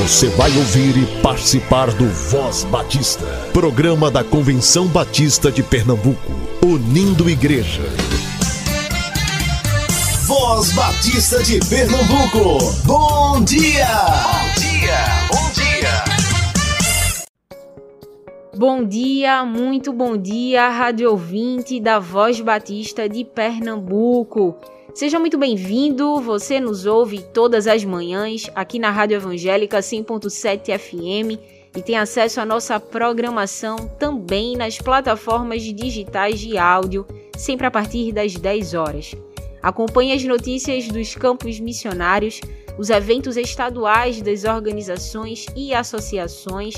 Você vai ouvir e participar do Voz Batista, programa da Convenção Batista de Pernambuco, unindo igreja. Voz Batista de Pernambuco, bom dia! Bom dia, bom dia! Bom dia, muito bom dia, rádio ouvinte da Voz Batista de Pernambuco. Seja muito bem-vindo. Você nos ouve todas as manhãs aqui na Rádio Evangélica 100.7 FM e tem acesso à nossa programação também nas plataformas digitais de áudio, sempre a partir das 10 horas. Acompanhe as notícias dos campos missionários, os eventos estaduais das organizações e associações,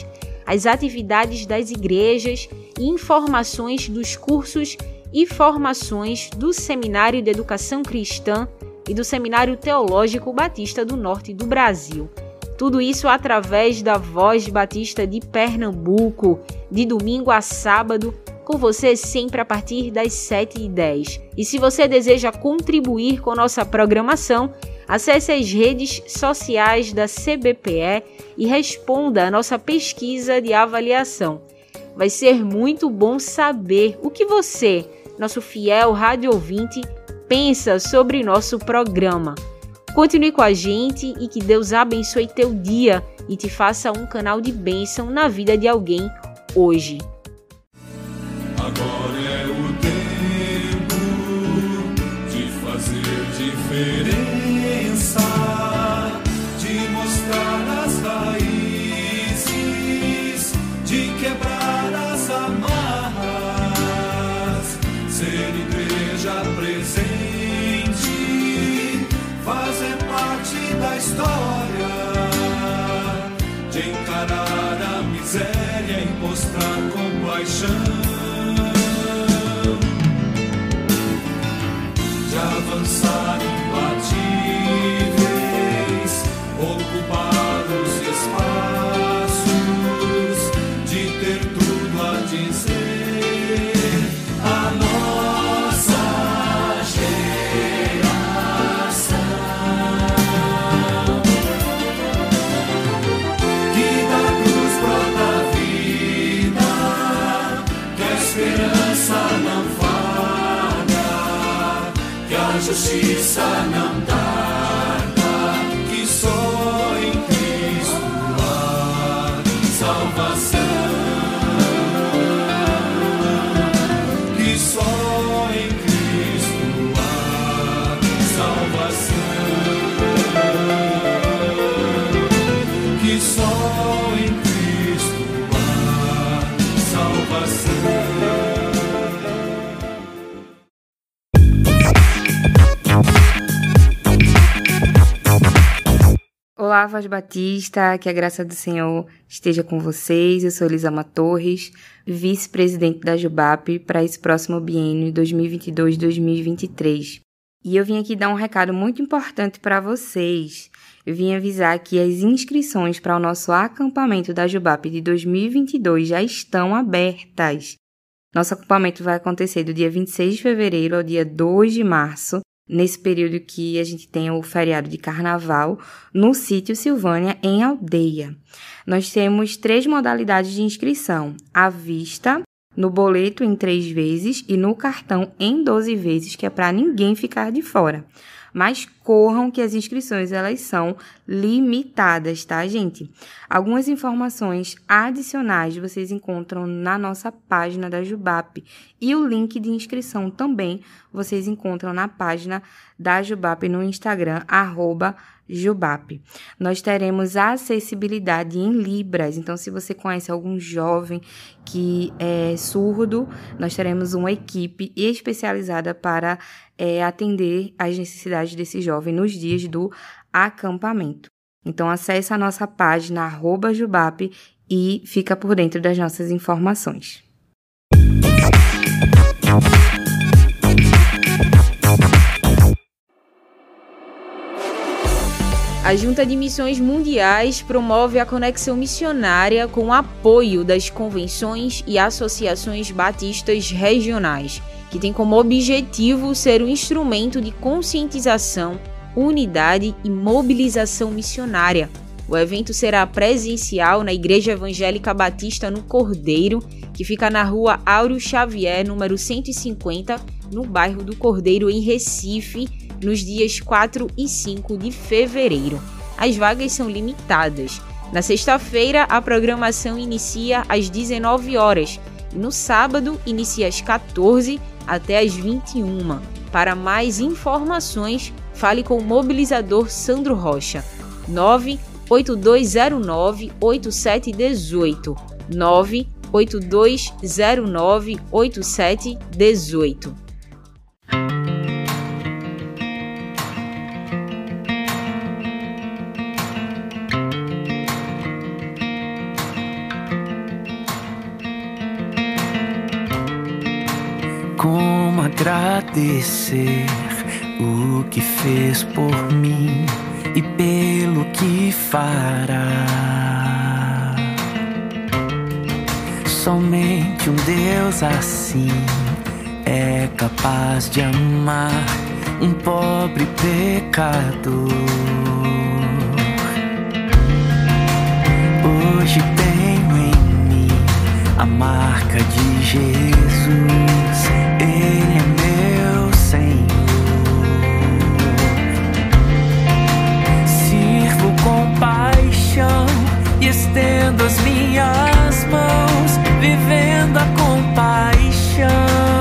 as atividades das igrejas e informações dos cursos e formações do Seminário de Educação Cristã e do Seminário Teológico Batista do Norte do Brasil. Tudo isso através da Voz Batista de Pernambuco, de domingo a sábado, com você sempre a partir das 7h10. E se você deseja contribuir com nossa programação, acesse as redes sociais da CBPE e responda a nossa pesquisa de avaliação. Vai ser muito bom saber o que você nosso fiel rádio ouvinte, pensa sobre nosso programa. Continue com a gente e que Deus abençoe teu dia e te faça um canal de bênção na vida de alguém hoje. Agora é o tempo de fazer diferença, compaixão. A justiça não Voz Batista, que a graça do Senhor esteja com vocês. Eu sou Elisama Torres, vice-presidente da Jubap para esse próximo biênio 2022-2023. E eu vim aqui dar um recado muito importante para vocês. Eu vim avisar que as inscrições para o nosso acampamento da Jubap de 2022 já estão abertas. Nosso acampamento vai acontecer do dia 26 de fevereiro ao dia 2 de março, nesse período que a gente tem o feriado de carnaval, no sítio Silvânia, em Aldeia. Nós temos três modalidades de inscrição: à vista, no boleto em três vezes e no cartão em 12 vezes, que é para ninguém ficar de fora. Mas corram que as inscrições elas são limitadas, tá, gente? Algumas informações adicionais vocês encontram na nossa página da Jubap e o link de inscrição também vocês encontram na página da Jubap no Instagram arroba Jubap. Nós teremos acessibilidade em Libras, então se você conhece algum jovem que é surdo, nós teremos uma equipe especializada para é, atender às necessidades desse jovem nos dias do acampamento. Então acesse a nossa página arroba Jubap e fica por dentro das nossas informações. A Junta de Missões Mundiais promove a conexão missionária com o apoio das convenções e associações batistas regionais, que tem como objetivo ser um instrumento de conscientização, unidade e mobilização missionária. O evento será presencial na Igreja Evangélica Batista no Cordeiro, que fica na rua Áureo Xavier, número 150, no bairro do Cordeiro, em Recife, nos dias 4 e 5 de fevereiro. As vagas são limitadas. Na sexta-feira, a programação inicia às 19 horas no sábado inicia às 14 até às 21. Para mais informações, fale com o mobilizador Sandro Rocha. 98209 8718 98209 8718 Como agradecer o que fez por mim e pelo que fará. Somente um Deus assim é capaz de amar um pobre pecador. Hoje tenho em mim a marca de Jesus. É estendo as minhas mãos, vivendo a compaixão.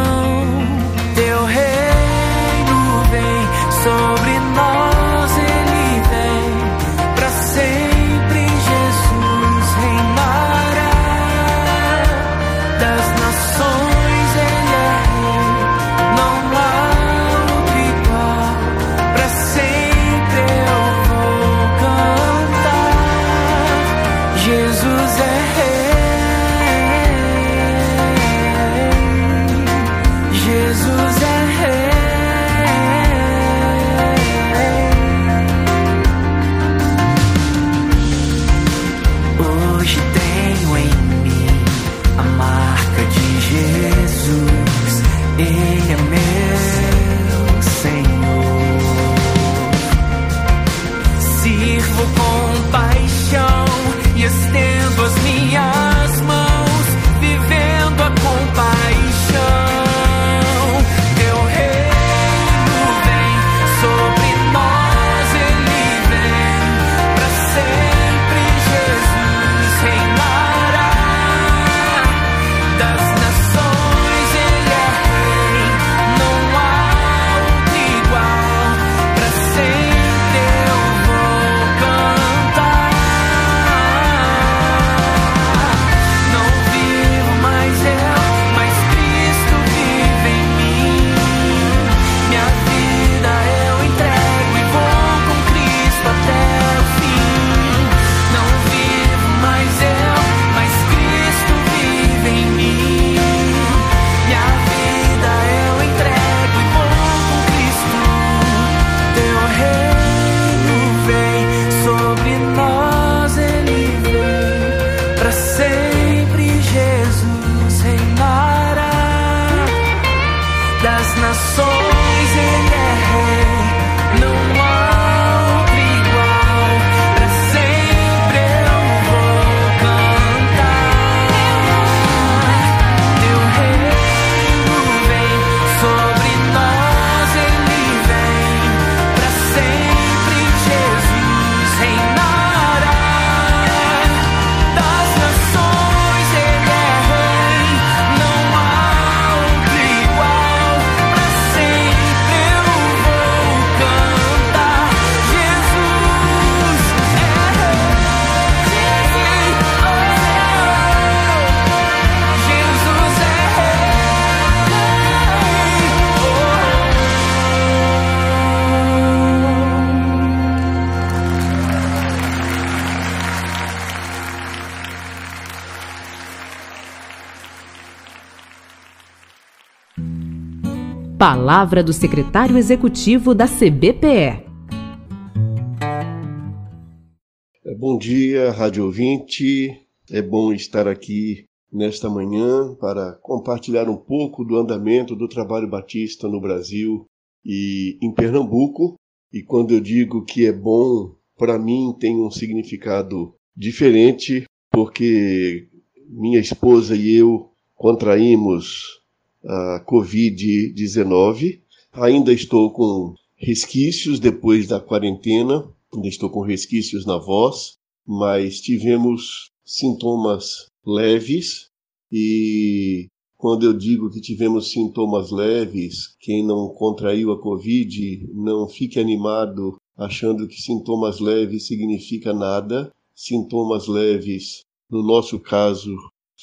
Palavra do secretário executivo da CBPE. É, Bom dia, rádio ouvinte. É bom estar aqui nesta manhã para compartilhar um pouco do andamento do trabalho batista no Brasil e em Pernambuco. E quando eu digo que é bom para mim tem um significado diferente, porque minha esposa e eu contraímos a Covid-19. Ainda estou com resquícios depois da quarentena, ainda estou com resquícios na voz, mas tivemos sintomas leves e quando eu digo que tivemos sintomas leves, quem não contraiu a Covid, não fique animado achando que sintomas leves significa nada. Sintomas leves, no nosso caso,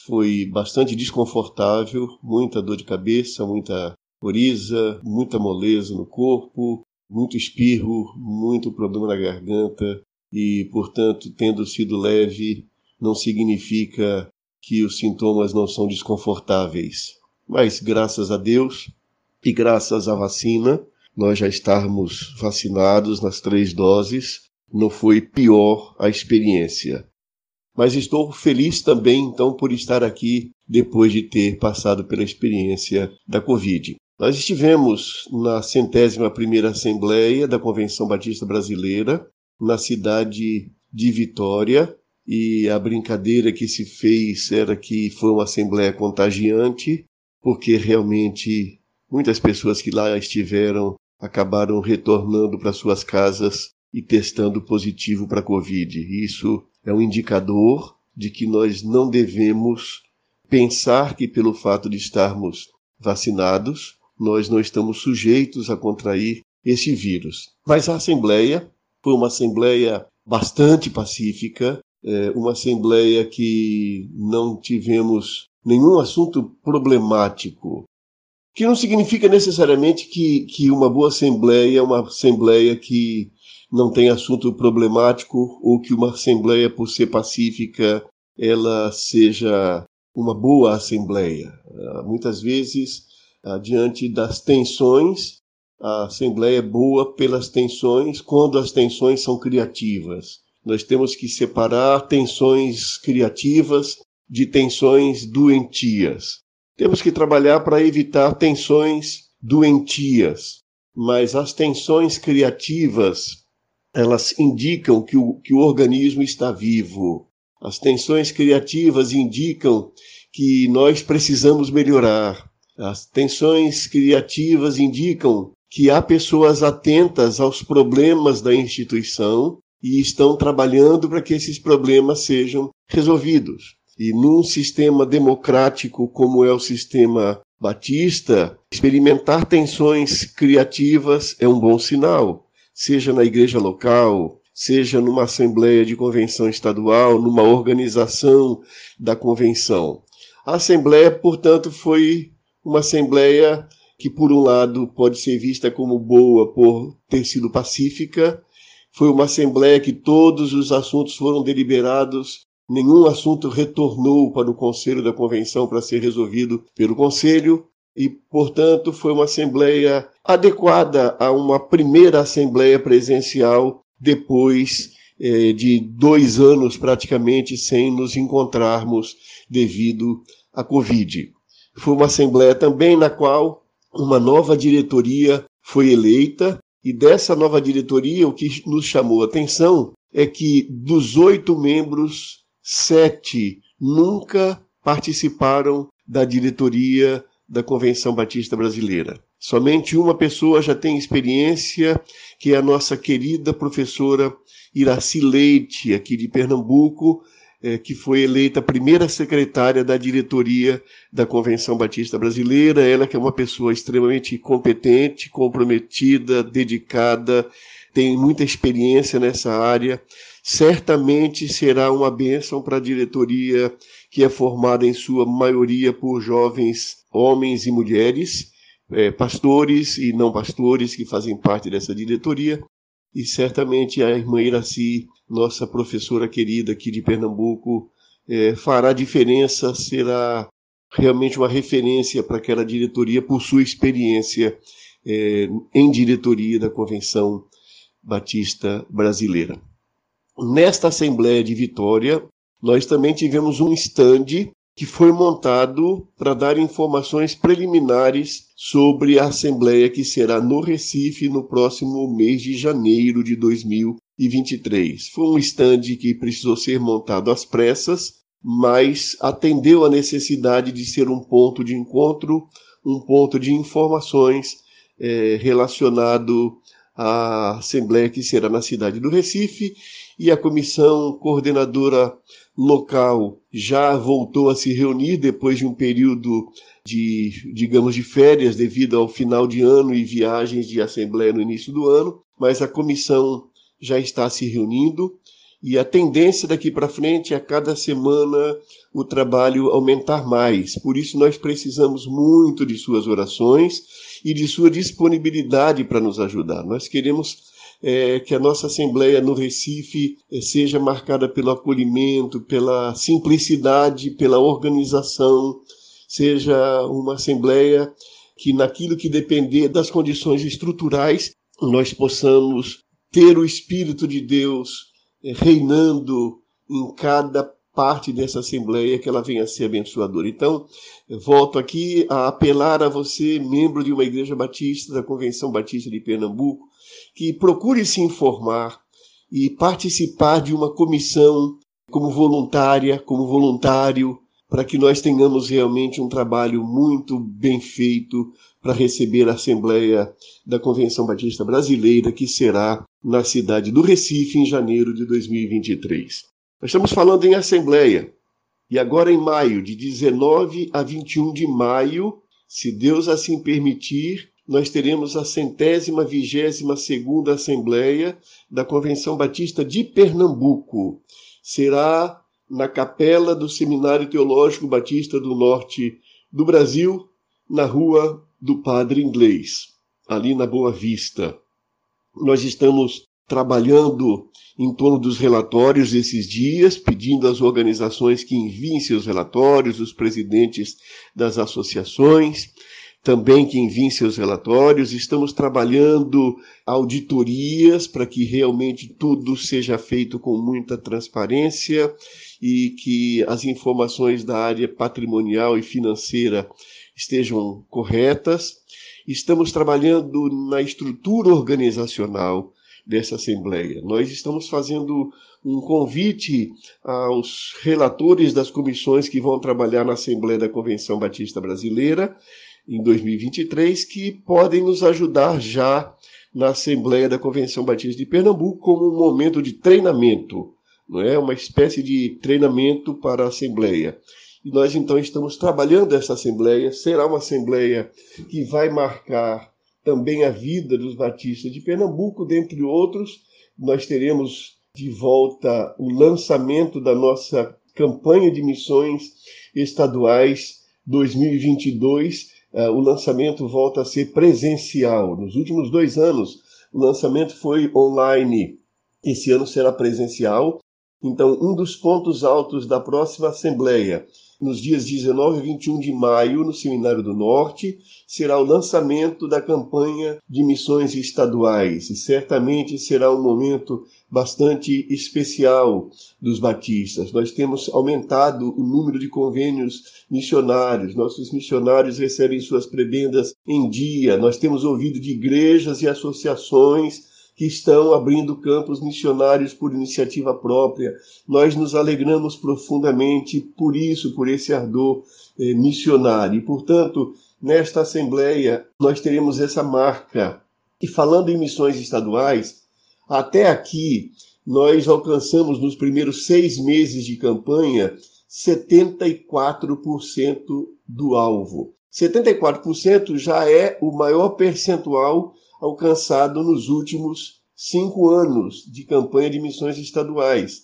foi bastante desconfortável, muita dor de cabeça, muita coriza, muita moleza no corpo, muito espirro, muito problema na garganta e, portanto, tendo sido leve, não significa que os sintomas não são desconfortáveis. Mas graças a Deus e graças à vacina, nós já estarmos vacinados nas três doses, não foi pior a experiência. Mas estou feliz também, então, por estar aqui depois de ter passado pela experiência da Covid. Nós estivemos na centésima primeira Assembleia da Convenção Batista Brasileira, na cidade de Vitória, e a brincadeira que se fez era que foi uma assembleia contagiante, porque realmente muitas pessoas que lá estiveram acabaram retornando para suas casas e testando positivo para a Covid. Isso é um indicador de que nós não devemos pensar que, pelo fato de estarmos vacinados, nós não estamos sujeitos a contrair esse vírus. Mas a Assembleia foi uma Assembleia bastante pacífica, é, uma assembleia que não tivemos nenhum assunto problemático, que não significa necessariamente que, que uma boa assembleia é uma assembleia que não tem assunto problemático ou que uma assembleia, por ser pacífica, ela seja uma boa assembleia. Ah, muitas vezes, ah, diante das tensões, a assembleia é boa pelas tensões quando as tensões são criativas. Nós temos que separar tensões criativas de tensões doentias. Temos que trabalhar para evitar tensões doentias, mas as tensões criativas, elas indicam que o, que o organismo está vivo. As tensões criativas indicam que nós precisamos melhorar. As tensões criativas indicam que há pessoas atentas aos problemas da instituição e estão trabalhando para que esses problemas sejam resolvidos. E num sistema democrático como é o sistema batista, experimentar tensões criativas é um bom sinal, seja na igreja local, seja numa assembleia de convenção estadual, numa organização da convenção. A assembleia, portanto, foi uma assembleia que, por um lado, pode ser vista como boa por ter sido pacífica, foi uma assembleia que todos os assuntos foram deliberados, nenhum assunto retornou para o Conselho da Convenção para ser resolvido pelo Conselho, e, portanto, foi uma assembleia adequada a uma primeira assembleia presencial depois eh, de dois anos praticamente sem nos encontrarmos devido à Covid. Foi uma assembleia também na qual uma nova diretoria foi eleita e dessa nova diretoria, o que nos chamou a atenção é que dos oito membros, sete nunca participaram da diretoria da Convenção Batista Brasileira. Somente uma pessoa já tem experiência, que é a nossa querida professora Iraci Leite, aqui de Pernambuco, é, que foi eleita primeira secretária da diretoria da Convenção Batista Brasileira. Ela que é uma pessoa extremamente competente, comprometida, dedicada, tem muita experiência nessa área. Certamente será uma bênção para a diretoria, que é formada em sua maioria por jovens homens e mulheres, é, pastores e não pastores que fazem parte dessa diretoria. E certamente a irmã Iraci nossa professora querida aqui de Pernambuco, é, fará diferença, será realmente uma referência para aquela diretoria por sua experiência é, em diretoria da Convenção Batista Brasileira. Nesta Assembleia de Vitória, nós também tivemos um estande que foi montado para dar informações preliminares sobre a Assembleia que será no Recife no próximo mês de janeiro de 2020. 2023. Foi um stand que precisou ser montado às pressas, mas atendeu a necessidade de ser um ponto de encontro, um ponto de informações é, relacionado à Assembleia que será na cidade do Recife e a comissão coordenadora local já voltou a se reunir depois de um período de, digamos, de férias devido ao final de ano e viagens de assembleia no início do ano, mas a comissão já está se reunindo e a tendência daqui para frente é cada semana o trabalho aumentar mais. Por isso nós precisamos muito de suas orações e de sua disponibilidade para nos ajudar. Nós queremos é, que a nossa Assembleia no Recife é, seja marcada pelo acolhimento, pela simplicidade, pela organização, seja uma Assembleia que, naquilo que depender das condições estruturais, nós possamos ter o Espírito de Deus é, reinando em cada parte dessa Assembleia, que ela venha a ser abençoadora. Então, volto aqui a apelar a você, membro de uma Igreja Batista, da Convenção Batista de Pernambuco, que procure se informar e participar de uma comissão como voluntária, como voluntário, para que nós tenhamos realmente um trabalho muito bem feito para receber a Assembleia da Convenção Batista Brasileira, que será na cidade do Recife em janeiro de 2023. Nós estamos falando em Assembleia, e agora em maio, de 19 a 21 de maio, se Deus assim permitir, nós teremos a centésima vigésima segunda Assembleia da Convenção Batista de Pernambuco. Será na capela do Seminário Teológico Batista do Norte do Brasil, na rua do Padre Inglês, ali na Boa Vista. Nós estamos trabalhando em torno dos relatórios esses dias, pedindo às organizações que enviem seus relatórios, os presidentes das associações, também que enviem seus relatórios. Estamos trabalhando auditorias para que realmente tudo seja feito com muita transparência e que as informações da área patrimonial e financeira estejam corretas. Estamos trabalhando na estrutura organizacional dessa Assembleia. Nós estamos fazendo um convite aos relatores das comissões que vão trabalhar na Assembleia da Convenção Batista Brasileira em 2023 que podem nos ajudar já na Assembleia da Convenção Batista de Pernambuco como um momento de treinamento, não é uma espécie de treinamento para a Assembleia. E nós então estamos trabalhando essa Assembleia, será uma Assembleia que vai marcar também a vida dos batistas de Pernambuco, dentre outros. Nós teremos de volta o lançamento da nossa campanha de missões estaduais 2022 uh, o lançamento volta a ser presencial. Nos últimos dois anos, o lançamento foi online. Esse ano será presencial. Então, um dos pontos altos da próxima Assembleia nos dias 19 e 21 de maio, no Seminário do Norte, será o lançamento da campanha de missões estaduais. E certamente será um momento bastante especial dos batistas. Nós temos aumentado o número de convênios missionários, nossos missionários recebem suas prebendas em dia, nós temos ouvido de igrejas e associações que estão abrindo campos missionários por iniciativa própria. Nós nos alegramos profundamente por isso, por esse ardor eh, missionário. E, portanto, nesta Assembleia, nós teremos essa marca. E falando em missões estaduais, até aqui, nós alcançamos nos primeiros seis meses de campanha 74% do alvo. 74% já é o maior percentual alcançado nos últimos cinco anos de campanha de missões estaduais.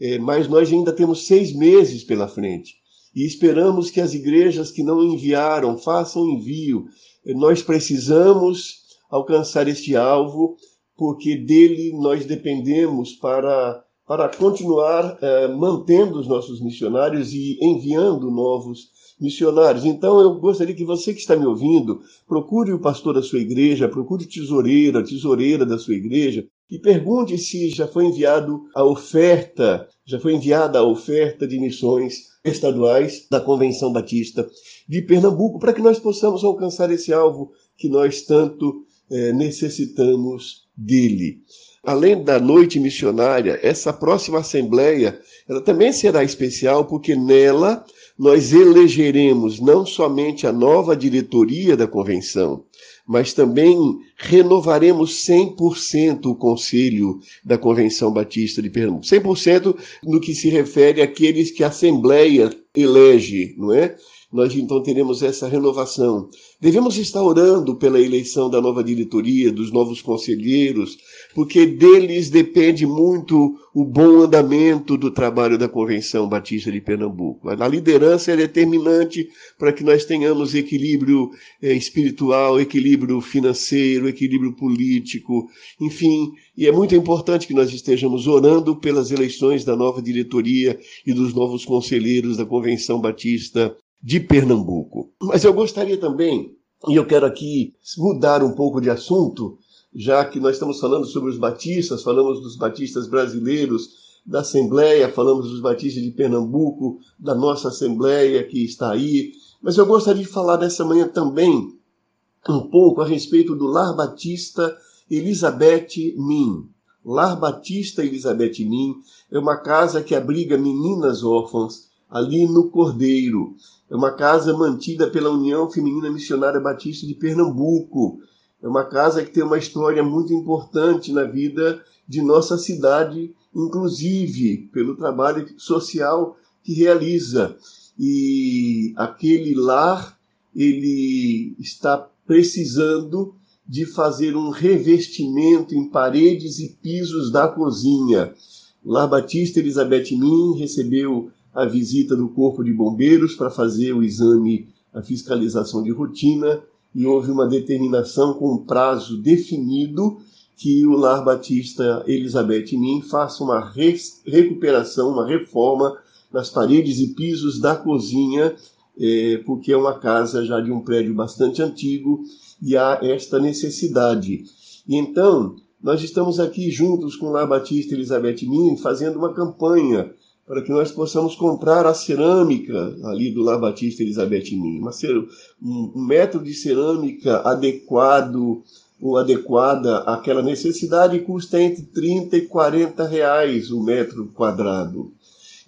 É, mas nós ainda temos seis meses pela frente e esperamos que as igrejas que não enviaram façam envio. Nós precisamos alcançar este alvo porque dele nós dependemos para, para continuar é, mantendo os nossos missionários e enviando novos missionários. Então eu gostaria que você que está me ouvindo, procure o pastor da sua igreja, procure o tesoureiro, a tesoureira da sua igreja e pergunte se já foi enviado a oferta, já foi enviada a oferta de missões estaduais da Convenção Batista de Pernambuco, para que nós possamos alcançar esse alvo que nós tanto é, necessitamos dele. além da noite missionária, essa próxima assembleia, ela também será especial porque nela nós elegeremos não somente a nova diretoria da convenção, mas também renovaremos 100% o conselho da Convenção Batista de Pernambuco. 100% no que se refere àqueles que a Assembleia elege, não é? Nós então teremos essa renovação. Devemos estar orando pela eleição da nova diretoria, dos novos conselheiros, porque deles depende muito o bom andamento do trabalho da Convenção Batista de Pernambuco. A liderança é determinante para que nós tenhamos equilíbrio é, espiritual, equilíbrio financeiro, equilíbrio político, enfim, e é muito importante que nós estejamos orando pelas eleições da nova diretoria e dos novos conselheiros da Convenção Batista de Pernambuco. Mas eu gostaria também, e eu quero aqui mudar um pouco de assunto, já que nós estamos falando sobre os batistas, falamos dos batistas brasileiros da Assembleia, falamos dos batistas de Pernambuco, da nossa Assembleia que está aí, mas eu gostaria de falar nessa manhã também um pouco a respeito do Lar Batista Elizabeth Min. Lar Batista Elizabeth Min é uma casa que abriga meninas órfãs ali no Cordeiro. É uma casa mantida pela União Feminina Missionária Batista de Pernambuco. É uma casa que tem uma história muito importante na vida de nossa cidade, inclusive pelo trabalho social que realiza. E aquele lar, ele está precisando de fazer um revestimento em paredes e pisos da cozinha. O Lar Batista Elizabeth Min recebeu a visita do Corpo de Bombeiros para fazer o exame, a fiscalização de rotina, e houve uma determinação com um prazo definido que o Lar Batista Elizabeth Min faça uma re recuperação, uma reforma nas paredes e pisos da cozinha, é, porque é uma casa já de um prédio bastante antigo e há esta necessidade. E então, nós estamos aqui juntos com o Lar Batista Elizabeth Min fazendo uma campanha para que nós possamos comprar a cerâmica ali do Lar Batista Elizabeth Min. Um, um metro de cerâmica adequado ou adequada àquela necessidade custa entre 30 e 40 reais o metro quadrado.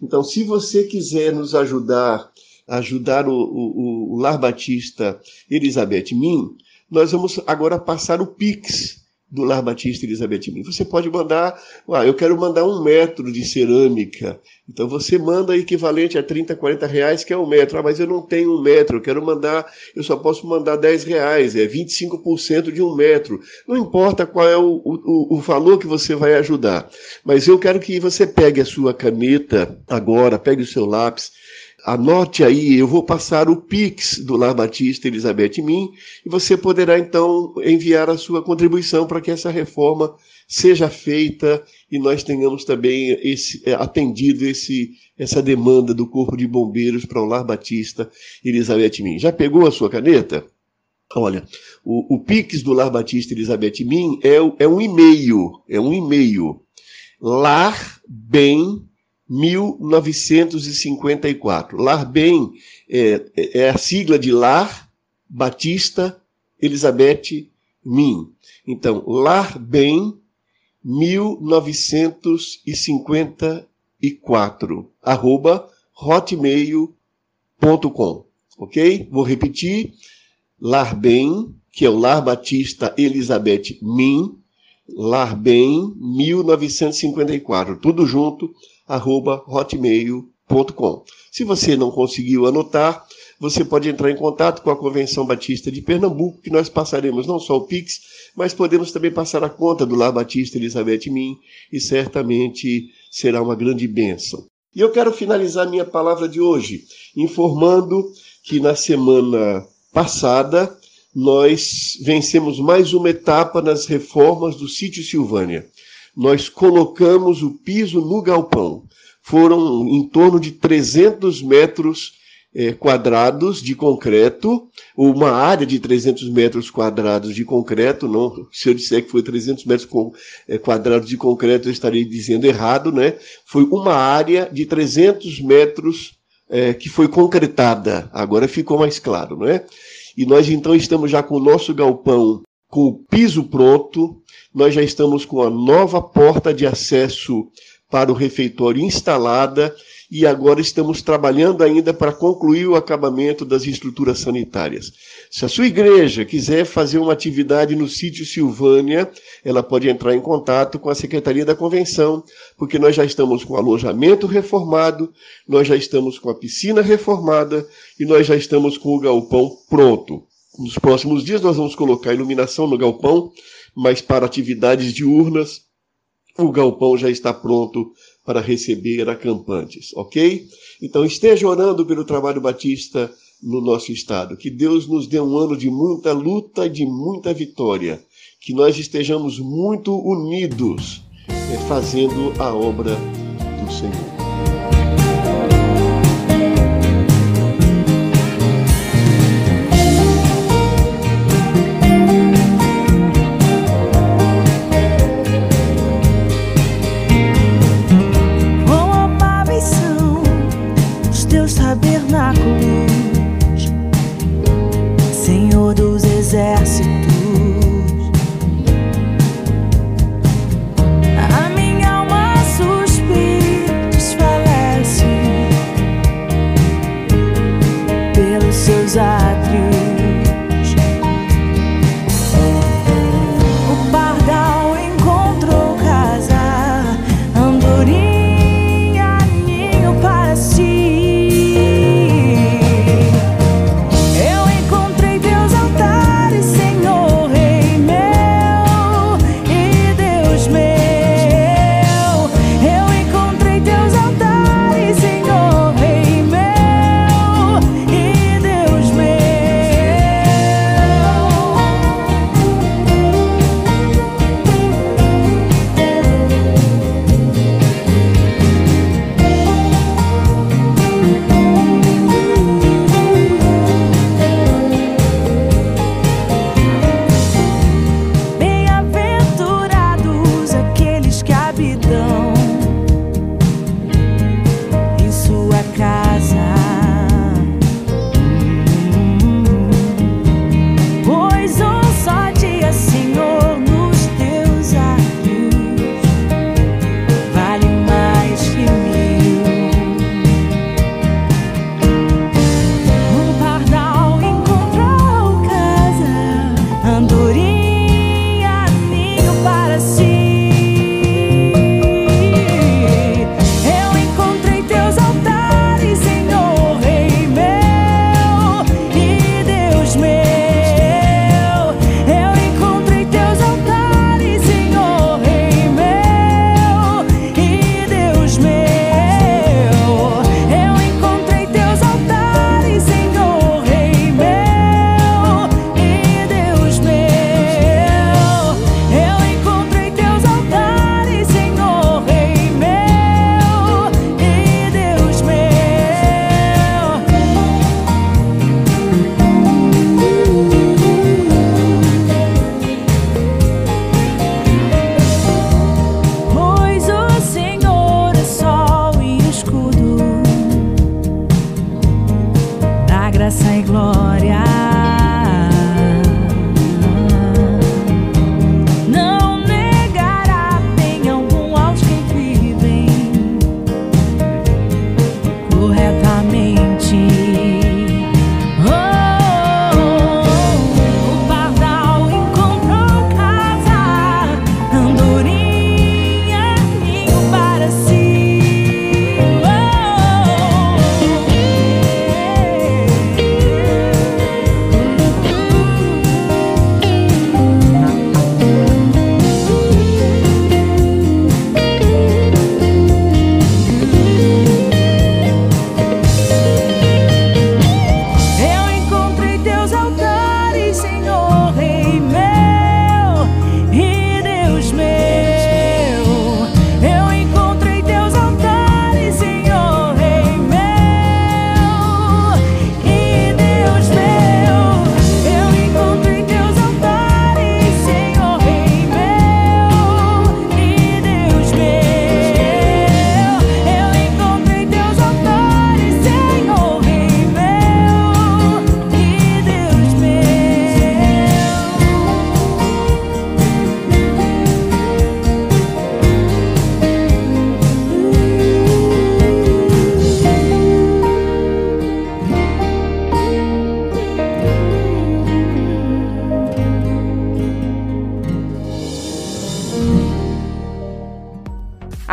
Então, se você quiser nos ajudar, ajudar o, o, o Lar Batista Elizabeth Min, nós vamos agora passar o Pix do Lar Batista Elizabeth Min. Você pode mandar, ah, eu quero mandar um metro de cerâmica. Então você manda equivalente a 30, 40 reais, que é um metro. Ah, mas eu não tenho um metro, eu quero mandar, eu só posso mandar 10 reais, é 25% de um metro. Não importa qual é o, o, o valor que você vai ajudar. Mas eu quero que você pegue a sua caneta agora, pegue o seu lápis Anote aí, eu vou passar o Pix do Lar Batista Elizabeth Min e você poderá então enviar a sua contribuição para que essa reforma seja feita e nós tenhamos também esse, é, atendido esse, essa demanda do Corpo de Bombeiros para o Lar Batista Elizabeth Min. Já pegou a sua caneta? Olha, o, o Pix do Lar Batista Elizabeth Min é, é um e-mail, é um e-mail. Lar Bem 1954. Lar Bem é, é a sigla de Lar Batista Elizabeth Min. Então, Lar Bem 1954 arroba hotmail.com, ok? Vou repetir, Lar Bem, que é o Lar Batista Elizabeth Min, Lar Bem 1954, tudo junto, hotmail.com. Se você não conseguiu anotar, você pode entrar em contato com a Convenção Batista de Pernambuco, que nós passaremos não só o Pix, mas podemos também passar a conta do Lar Batista Elizabeth Min, e certamente será uma grande bênção. E eu quero finalizar minha palavra de hoje informando que na semana passada nós vencemos mais uma etapa nas reformas do sítio Silvânia nós colocamos o piso no galpão. Foram em torno de 300 metros é, quadrados de concreto, uma área de 300 metros quadrados de concreto, não, se eu disser que foi 300 metros com, é, quadrados de concreto, eu estarei dizendo errado, né? Foi uma área de 300 metros é, que foi concretada, agora ficou mais claro, não é? E nós então estamos já com o nosso galpão com o piso pronto, nós já estamos com a nova porta de acesso para o refeitório instalada e agora estamos trabalhando ainda para concluir o acabamento das estruturas sanitárias. Se a sua igreja quiser fazer uma atividade no sítio Silvânia, ela pode entrar em contato com a Secretaria da Convenção, porque nós já estamos com o alojamento reformado, nós já estamos com a piscina reformada e nós já estamos com o galpão pronto. Nos próximos dias nós vamos colocar iluminação no galpão, mas para atividades diurnas, o galpão já está pronto para receber acampantes, ok? Então esteja orando pelo trabalho batista no nosso estado. Que Deus nos dê um ano de muita luta e de muita vitória. Que nós estejamos muito unidos eh, fazendo a obra do Senhor.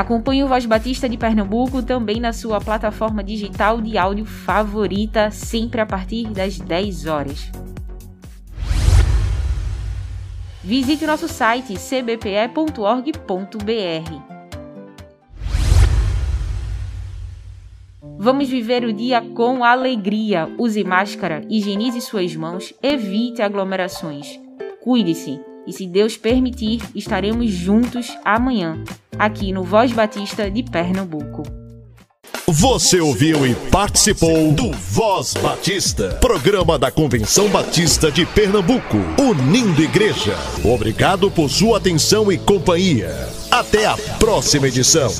Acompanhe o Voz Batista de Pernambuco também na sua plataforma digital de áudio favorita, sempre a partir das 10 horas. Visite nosso site cbpe.org.br. Vamos viver o dia com alegria. Use máscara, higienize suas mãos, evite aglomerações. Cuide-se e, se Deus permitir, estaremos juntos amanhã, aqui no Voz Batista de Pernambuco. Você ouviu e participou do Voz Batista, programa da Convenção Batista de Pernambuco, unindo igreja. Obrigado por sua atenção e companhia. Até a próxima edição.